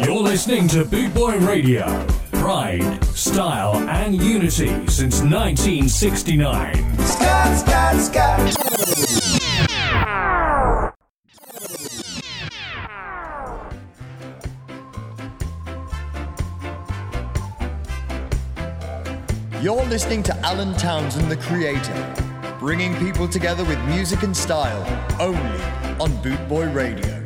You're listening to Boot Boy Radio. Pride, style, and unity since 1969. Scott, Scott, Scott. You're listening to Alan Townsend, the creator, bringing people together with music and style only on Boot Boy Radio.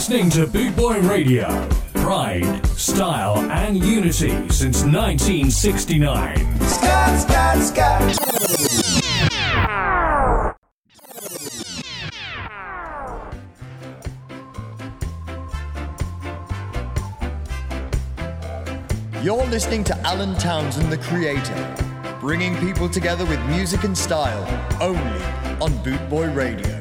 Listening to Boot Boy Radio. Pride, style, and unity since 1969. Scott, Scott, Scott. You're listening to Alan Townsend, the creator, bringing people together with music and style only on Bootboy Radio.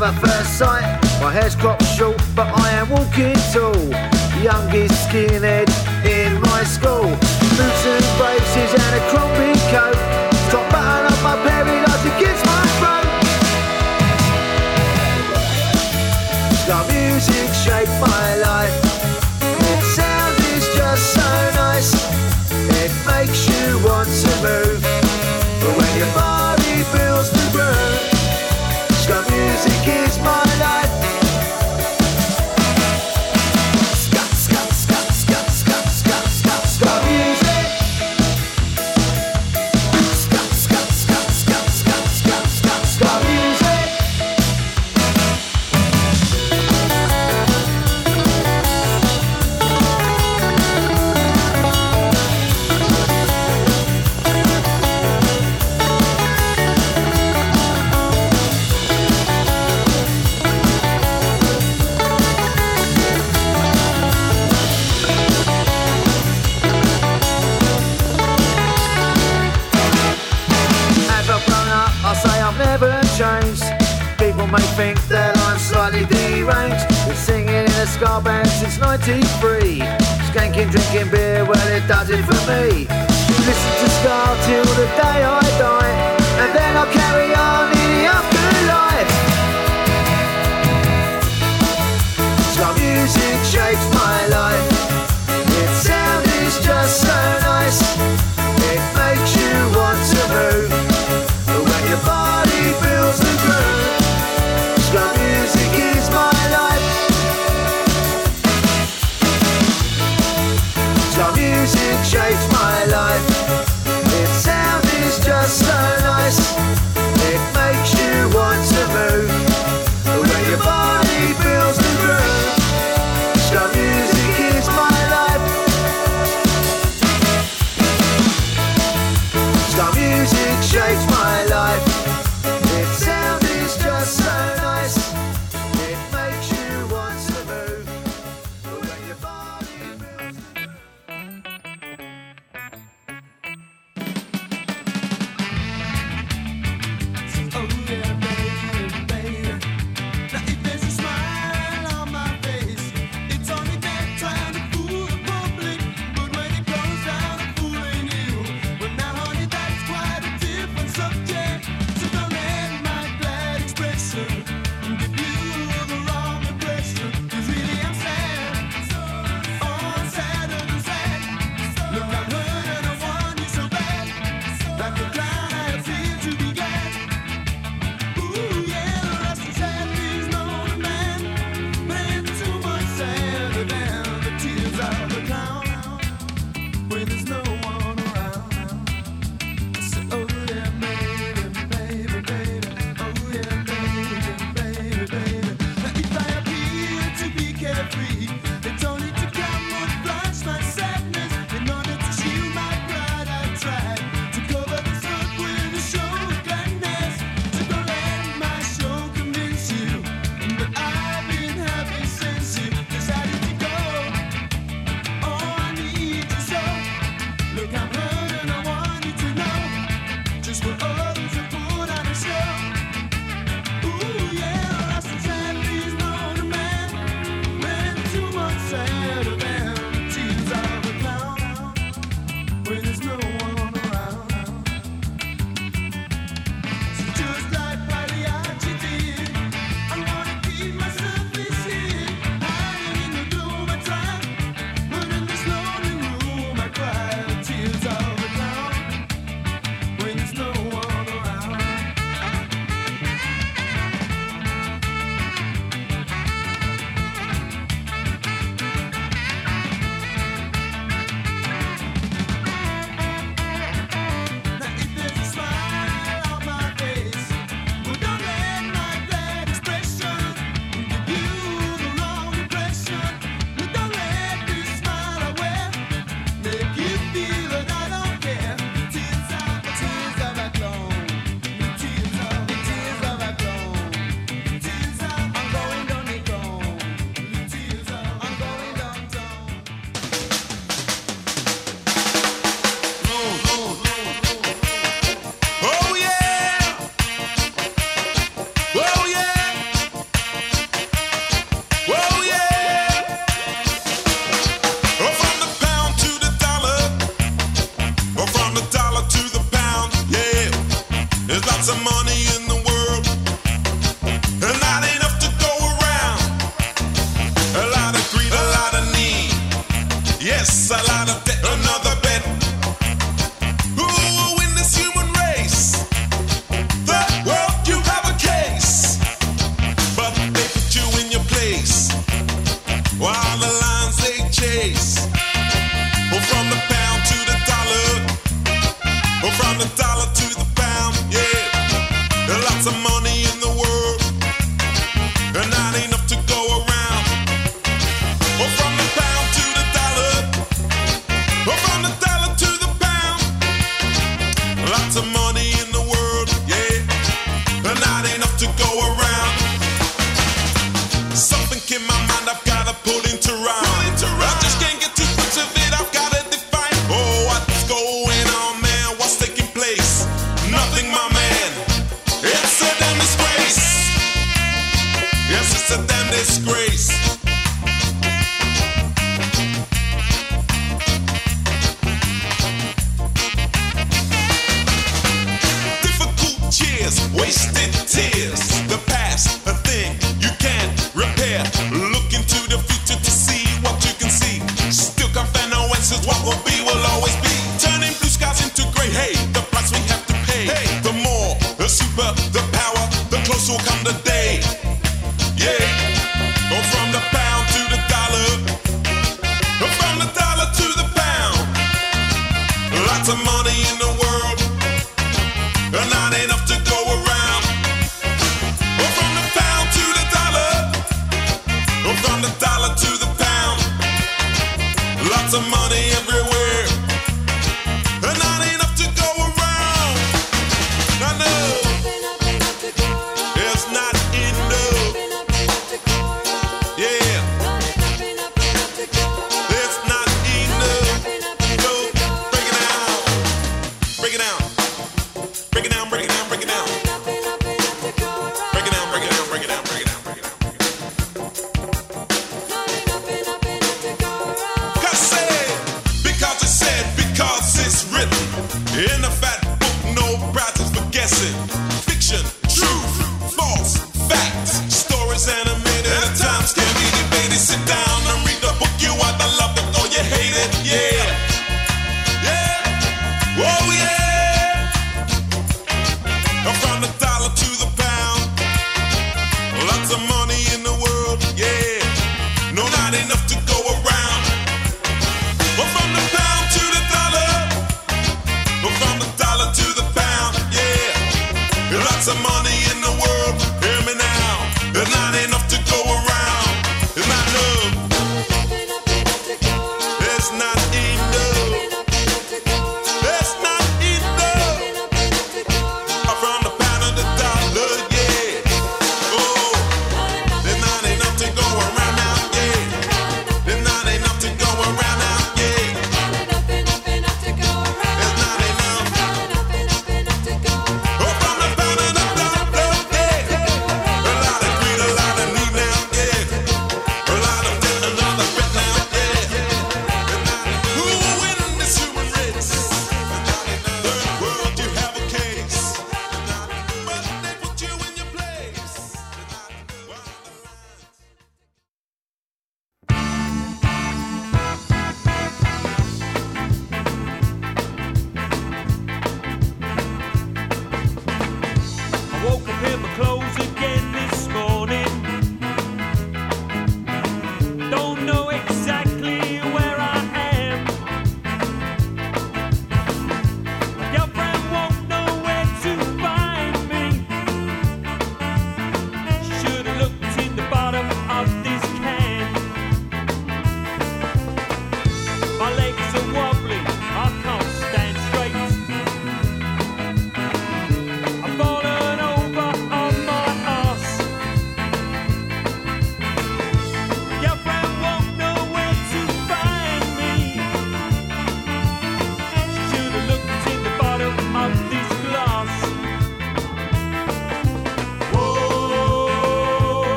Love at first sight. My hair's cropped short, but I am walking tall. Youngest skinhead in my school. Boots and braces and a Crombie coat. Top button up my paradise against my throat. The music shaped my life. Its sound is just so nice. It makes you want to move. Music shapes my life.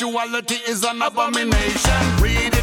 Homosexuality is an abomination. Read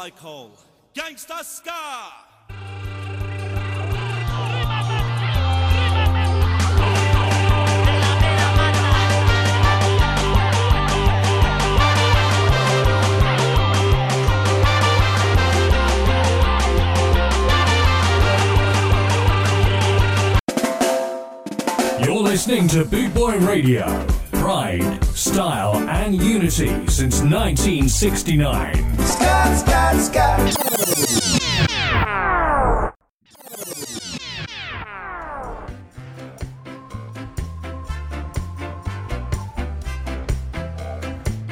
I call Gangsta Scar. You're listening to Boot Boy Radio pride, style, and unity since 1969. Scott, Scott, Scott.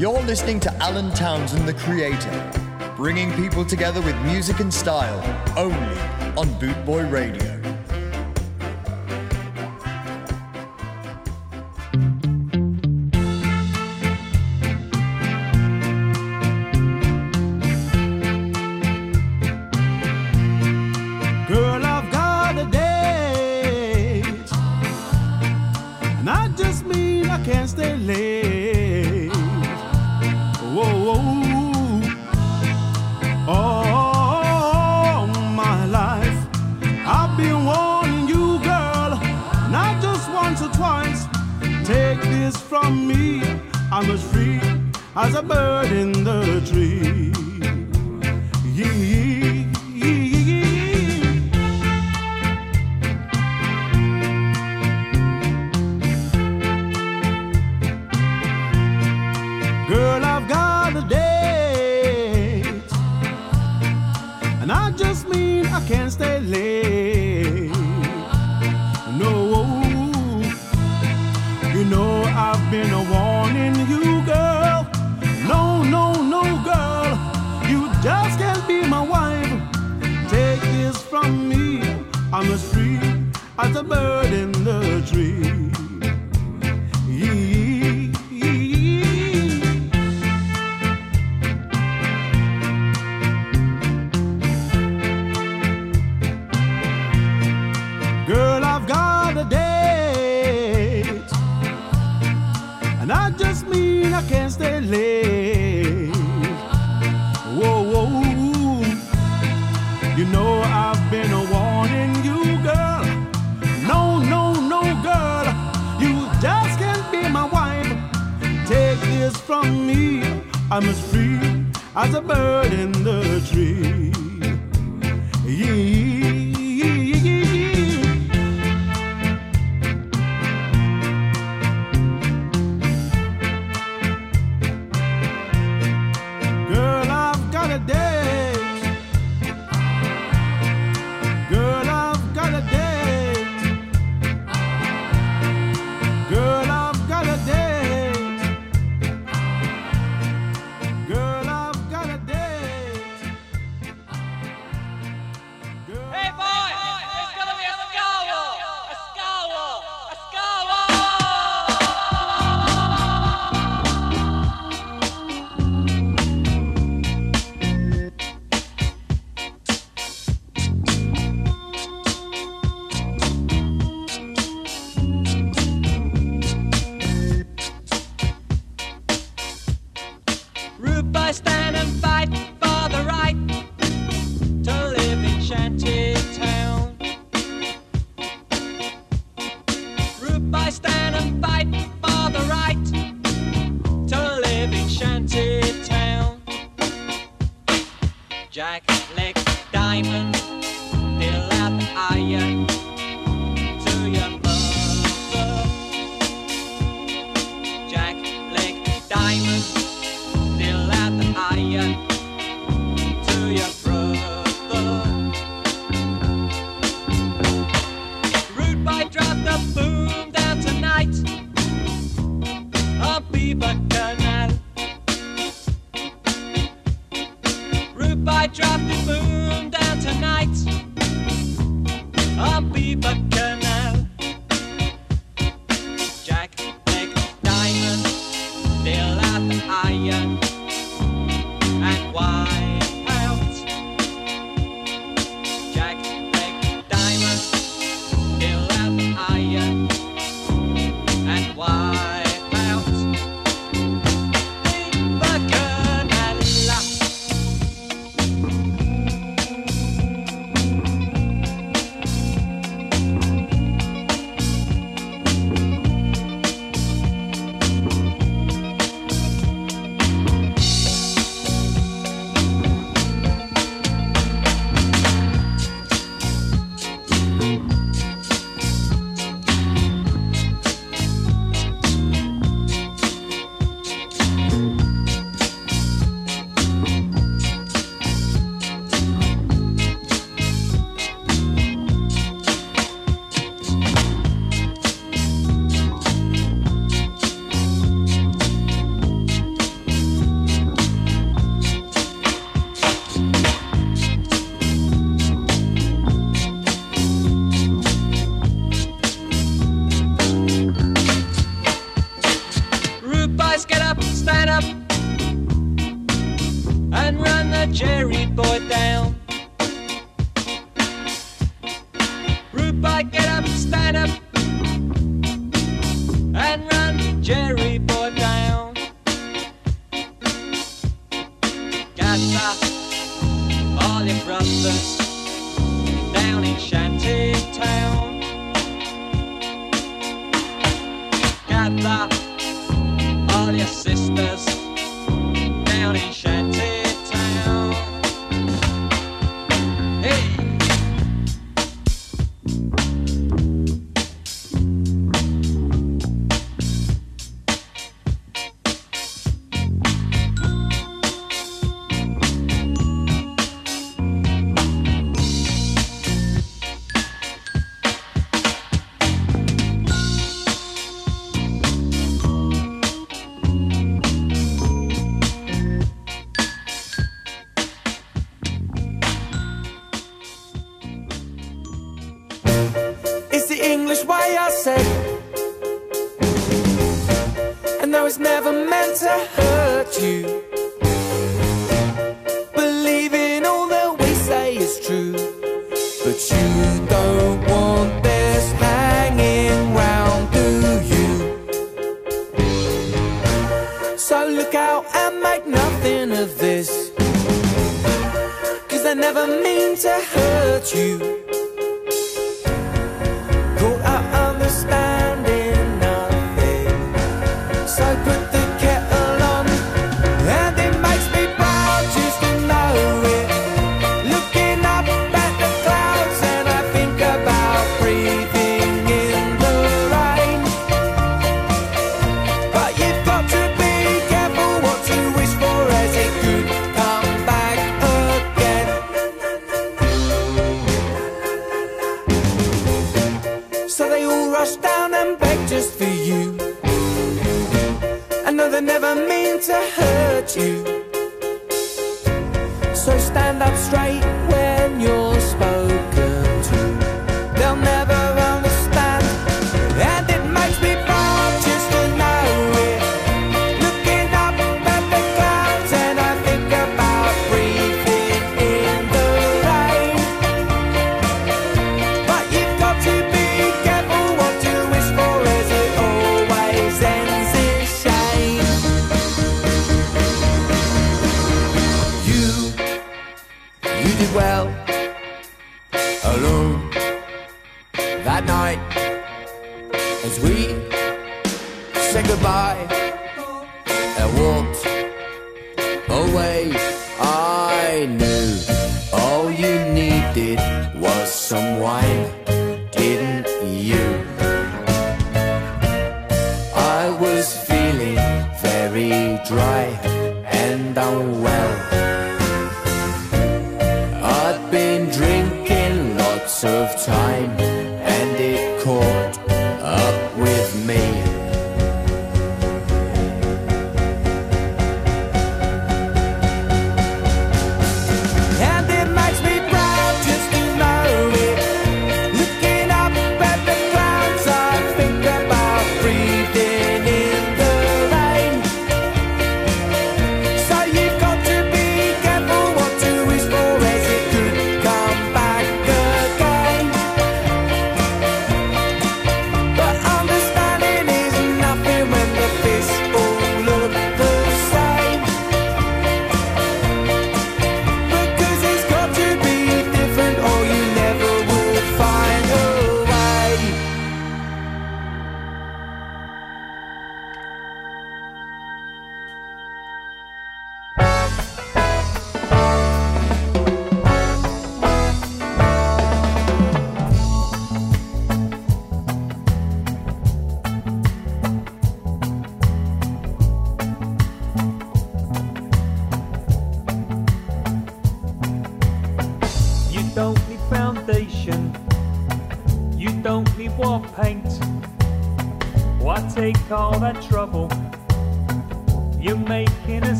You're listening to Alan Townsend, the creator, bringing people together with music and style only on Bootboy Radio. Never mean to hurt you.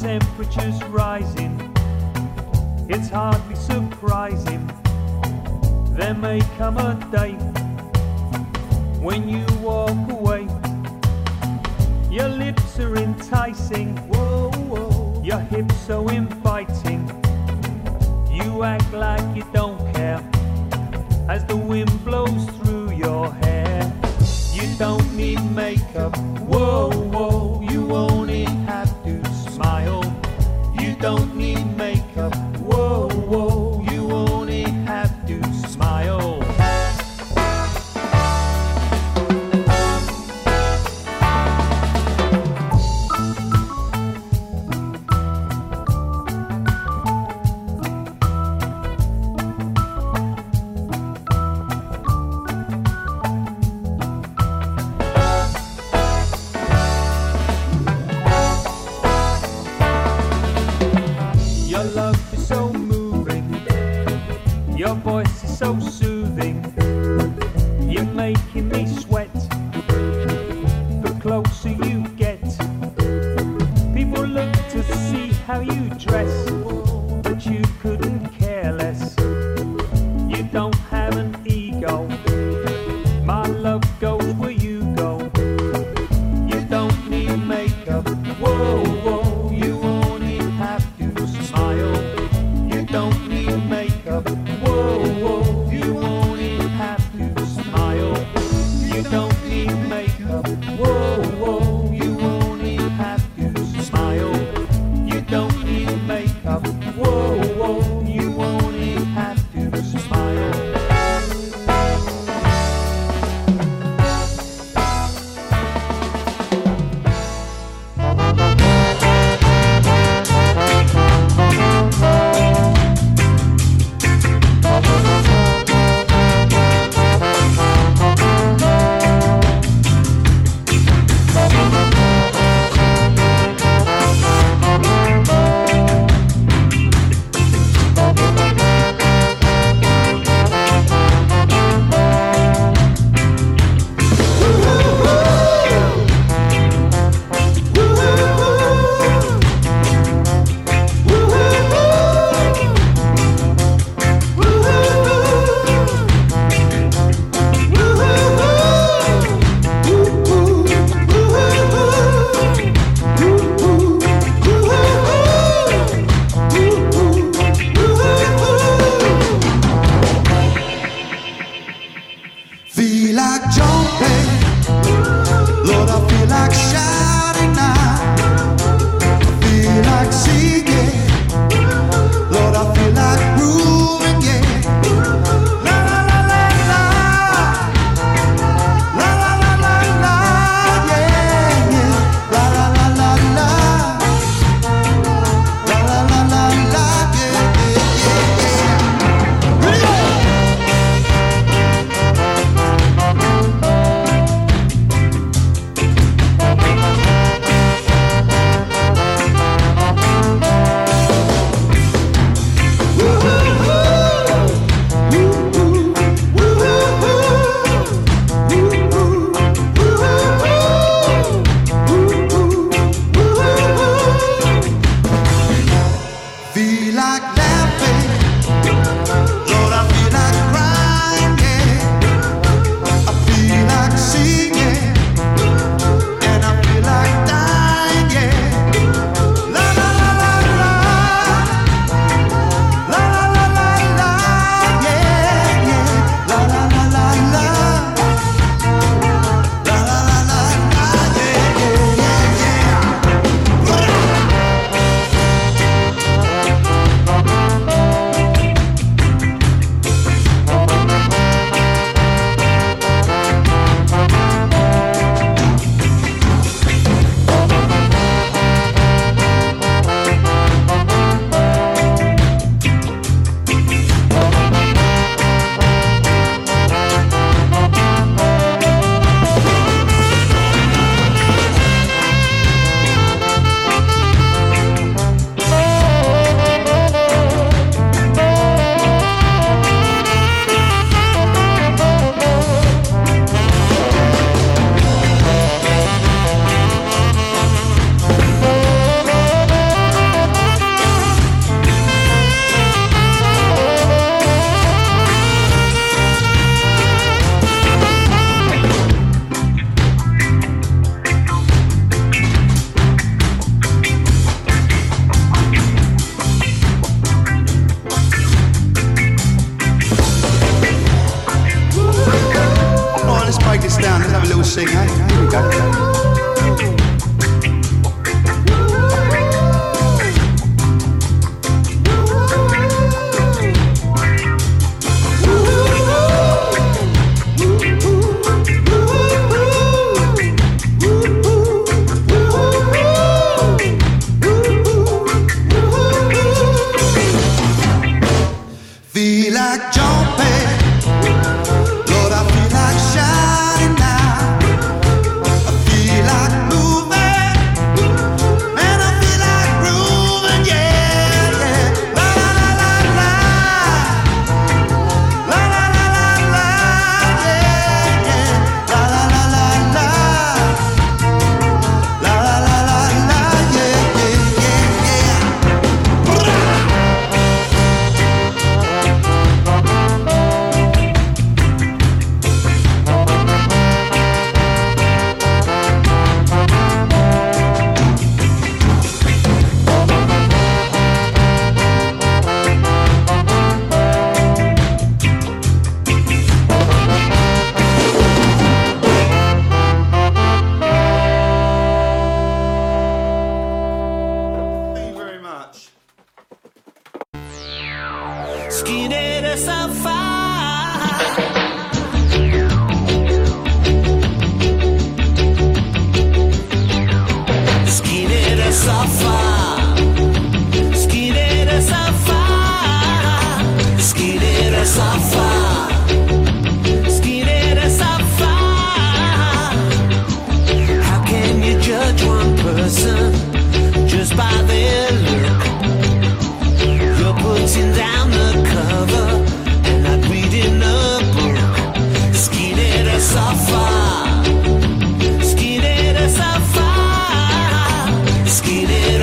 Temperature's rising. It's hardly surprising. There may come a day when you walk away. Your lips are enticing. Whoa, whoa. Your hips so inviting. You act like you don't care as the wind blows through your hair. You don't need makeup. Whoa, whoa. You smile. You don't need makeup. Whoa.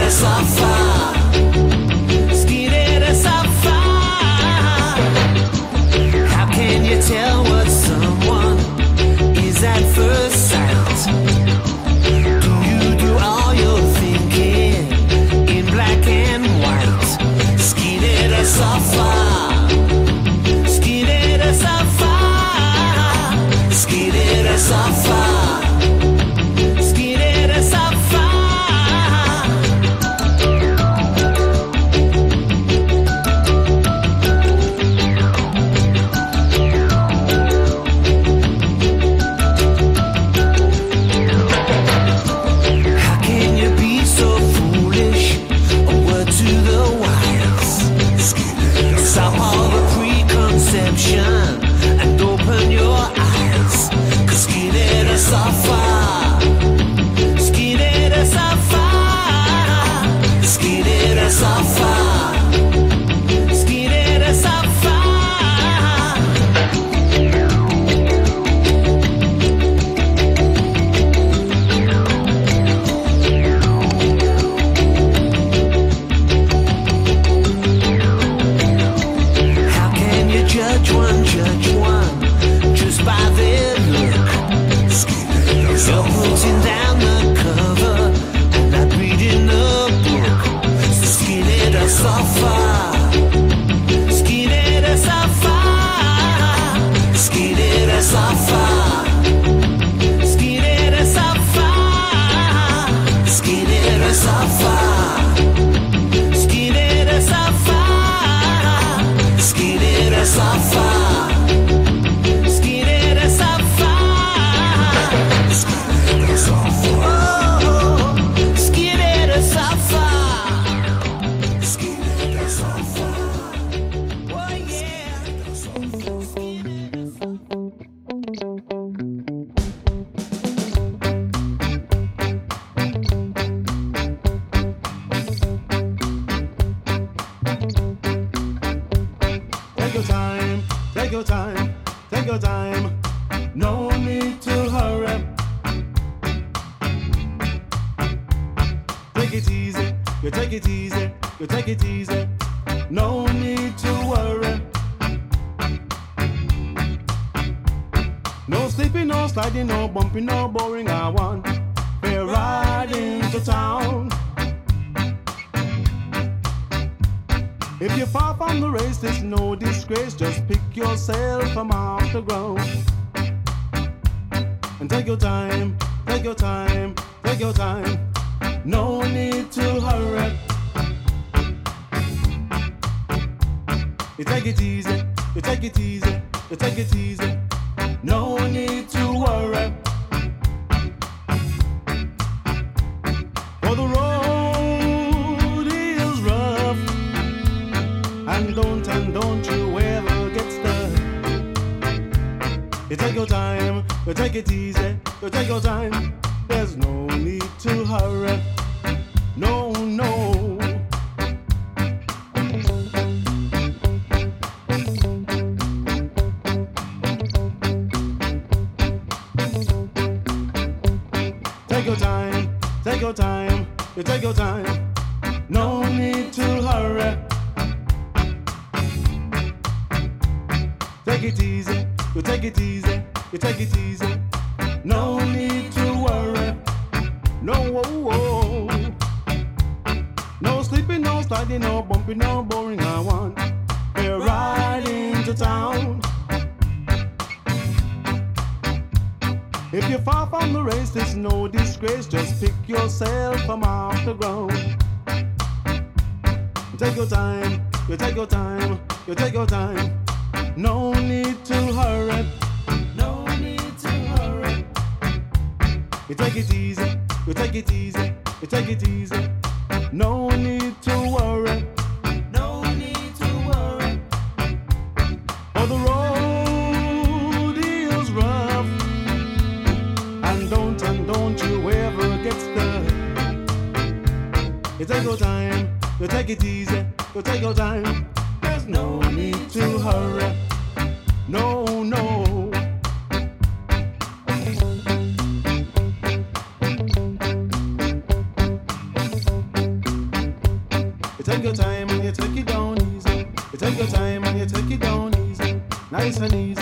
safar. it easy, you take it easy, you take it easy. No need to worry, no whoa, whoa. No sleeping, no sliding, no bumping, no boring. I want we're riding to town. If you're far from the race, there's no disgrace. Just pick yourself from off the ground. Take your time, you take your time, you take your time. No need to hurry. No need to hurry. You take it easy. You take it easy. You take it easy. No need to worry. No need to worry. For the road is rough. And don't and don't you ever get stuck. You take your time. You take it easy. You take your time. There's no need to hurry. No, no. You take your time and you take it down easy. You take your time and you take it down easy. Nice and easy.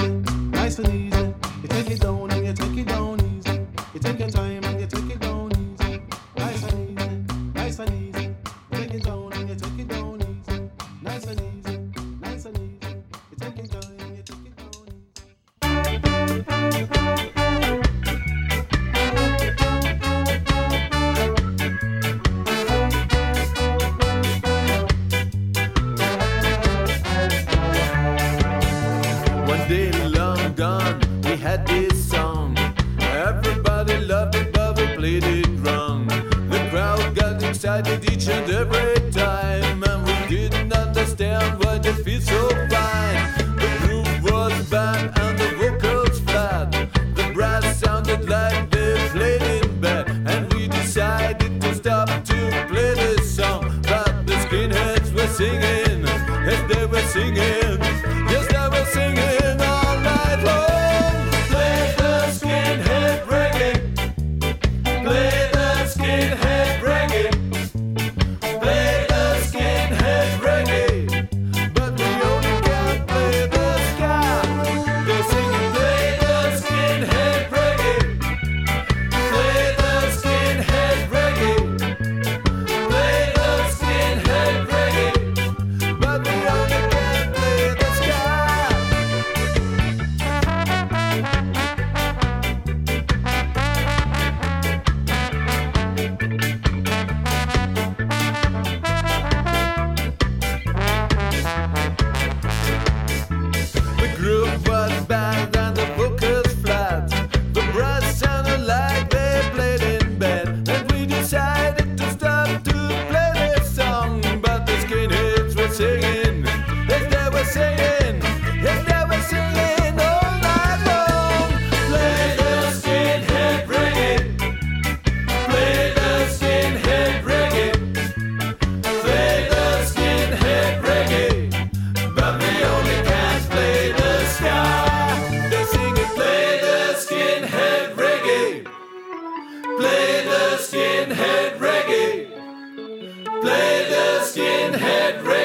head raised.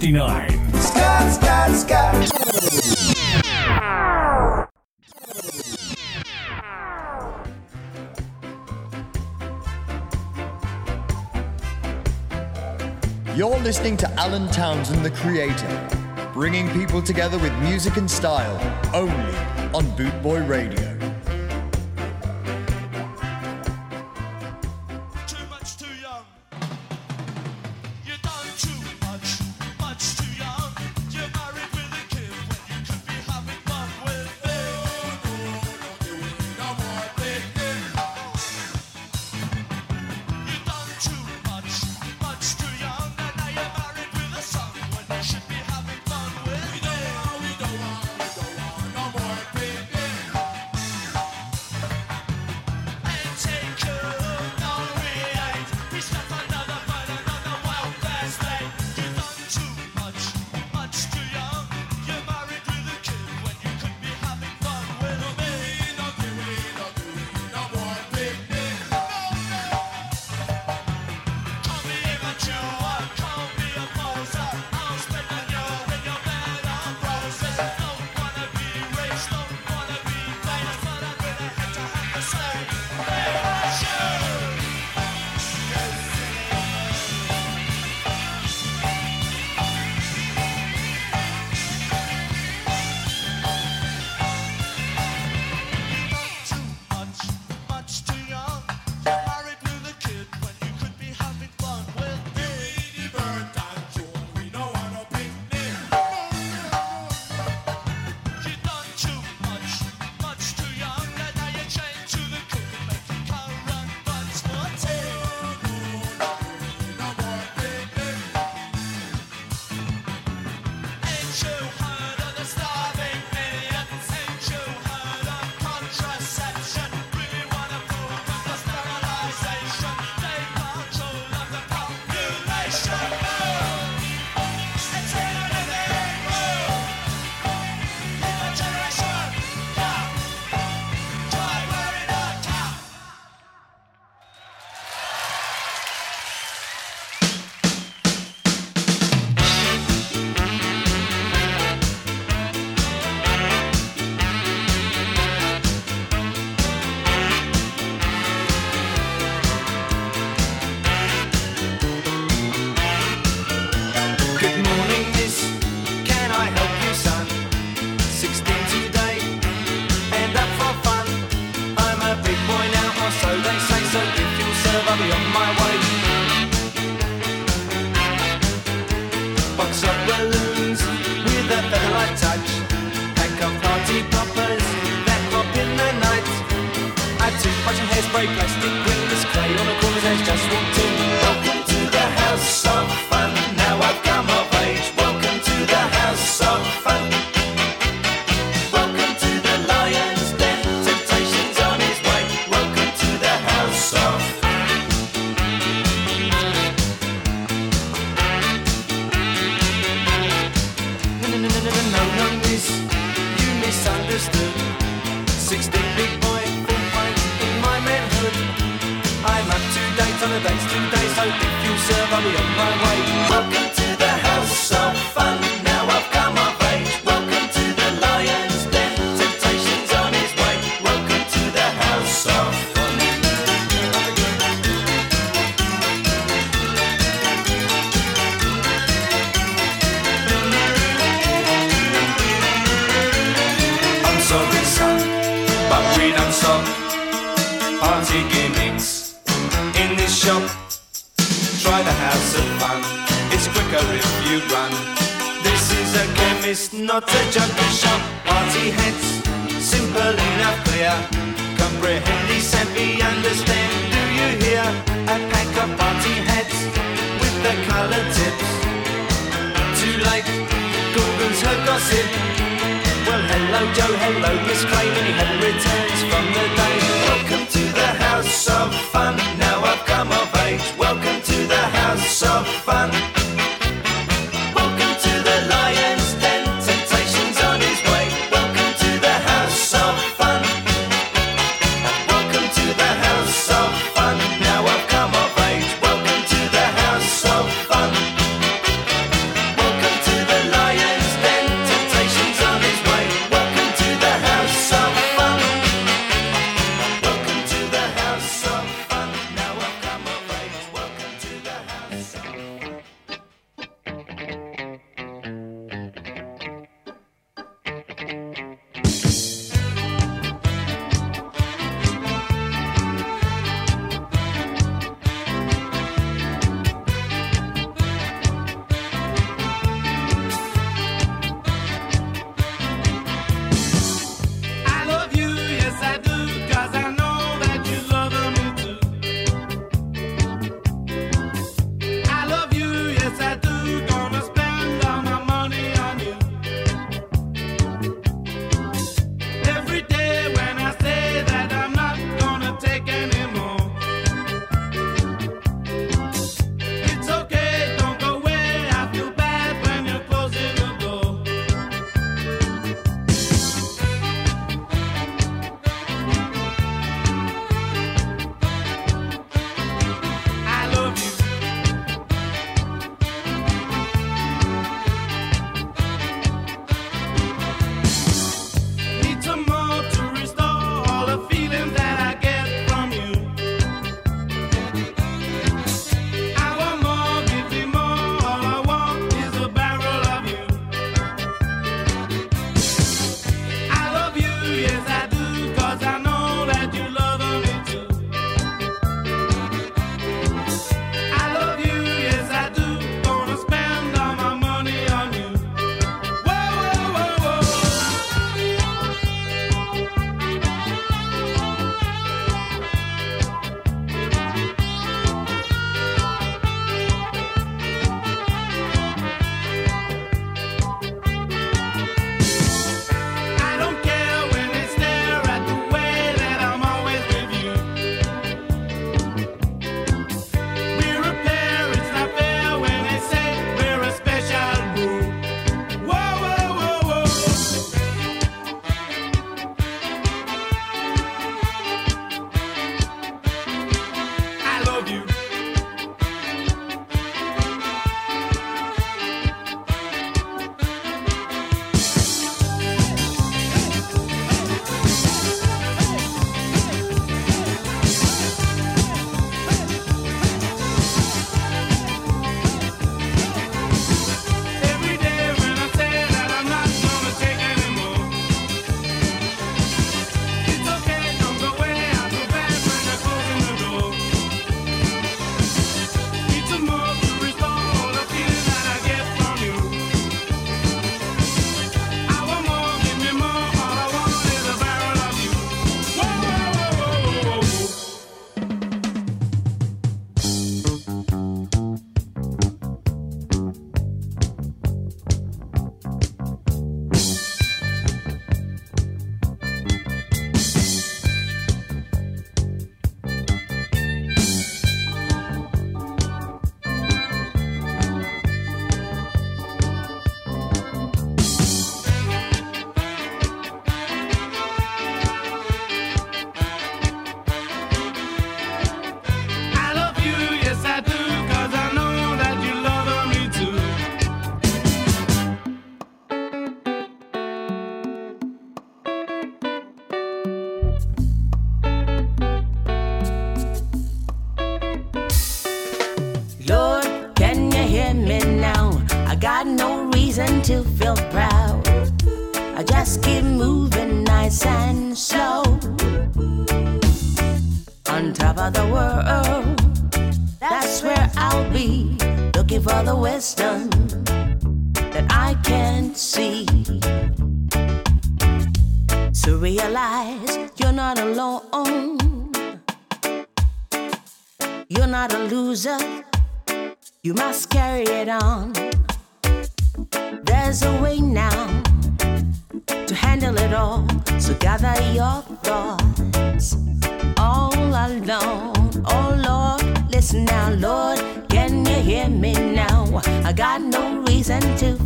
69. Scott, Scott, Scott. You're listening to Alan Townsend, the creator, bringing people together with music and style only on Bootboy Radio.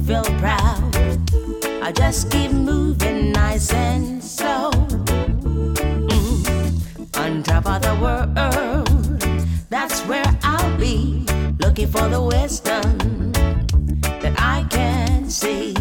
feel proud. I just keep moving nice and slow. Mm. On top of the world, that's where I'll be. Looking for the wisdom that I can see.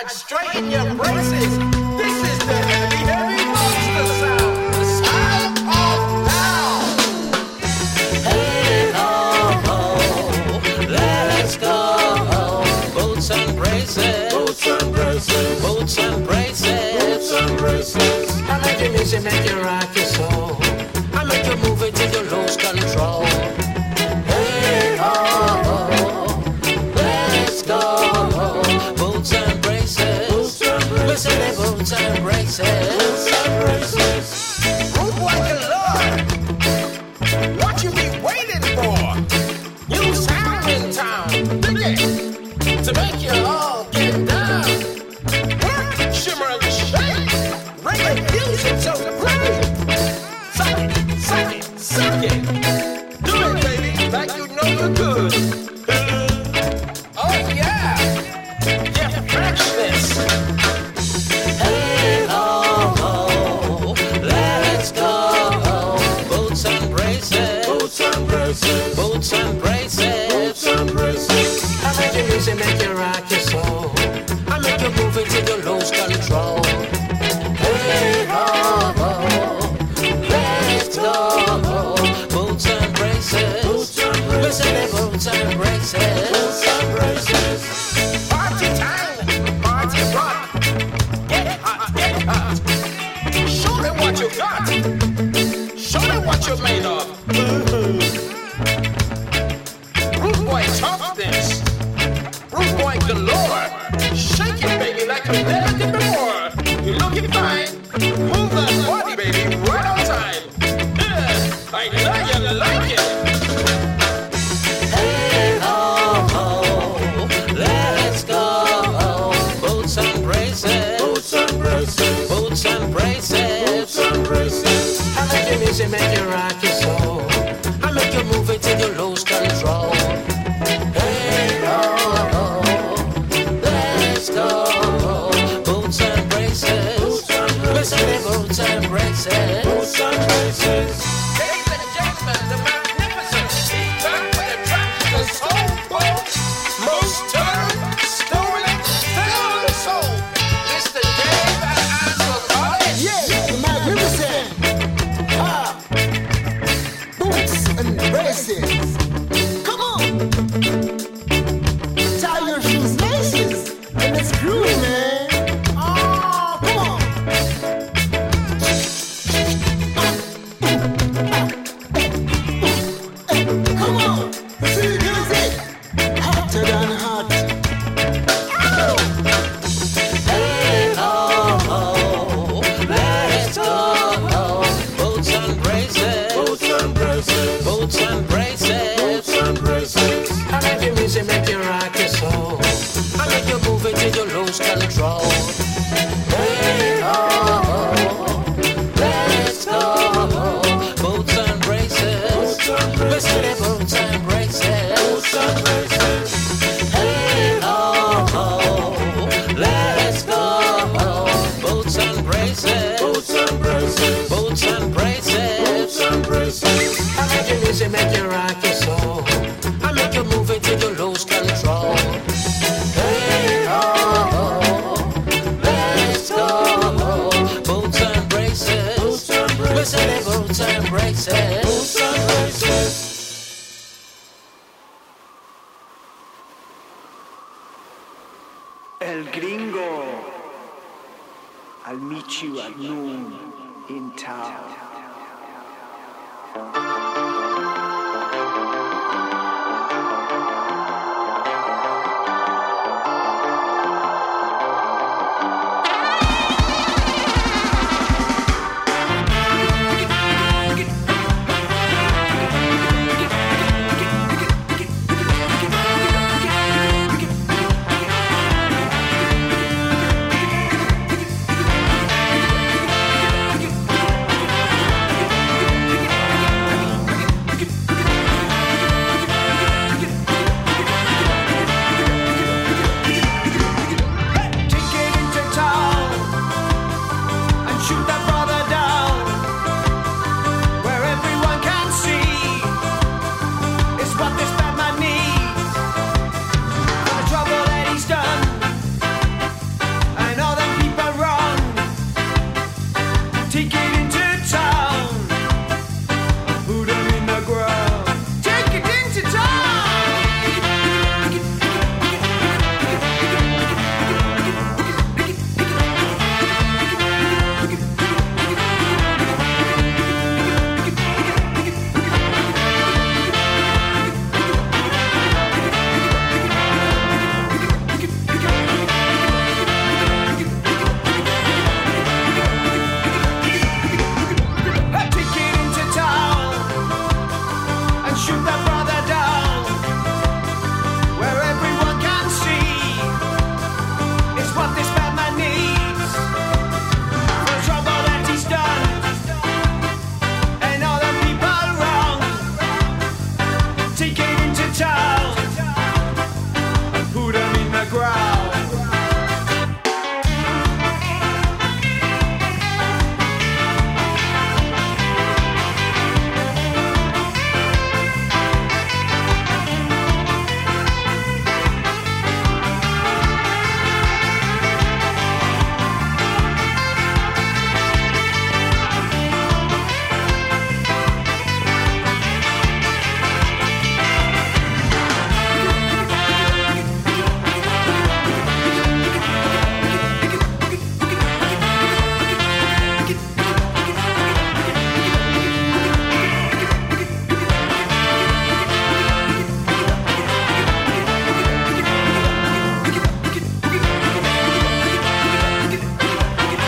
and straighten your braces. This is the heavy, heavy monster sound. The sound of. Hey ho ho, let's go. Boots and braces. Boots and braces. Boots and braces. Braces. I like music, make you right.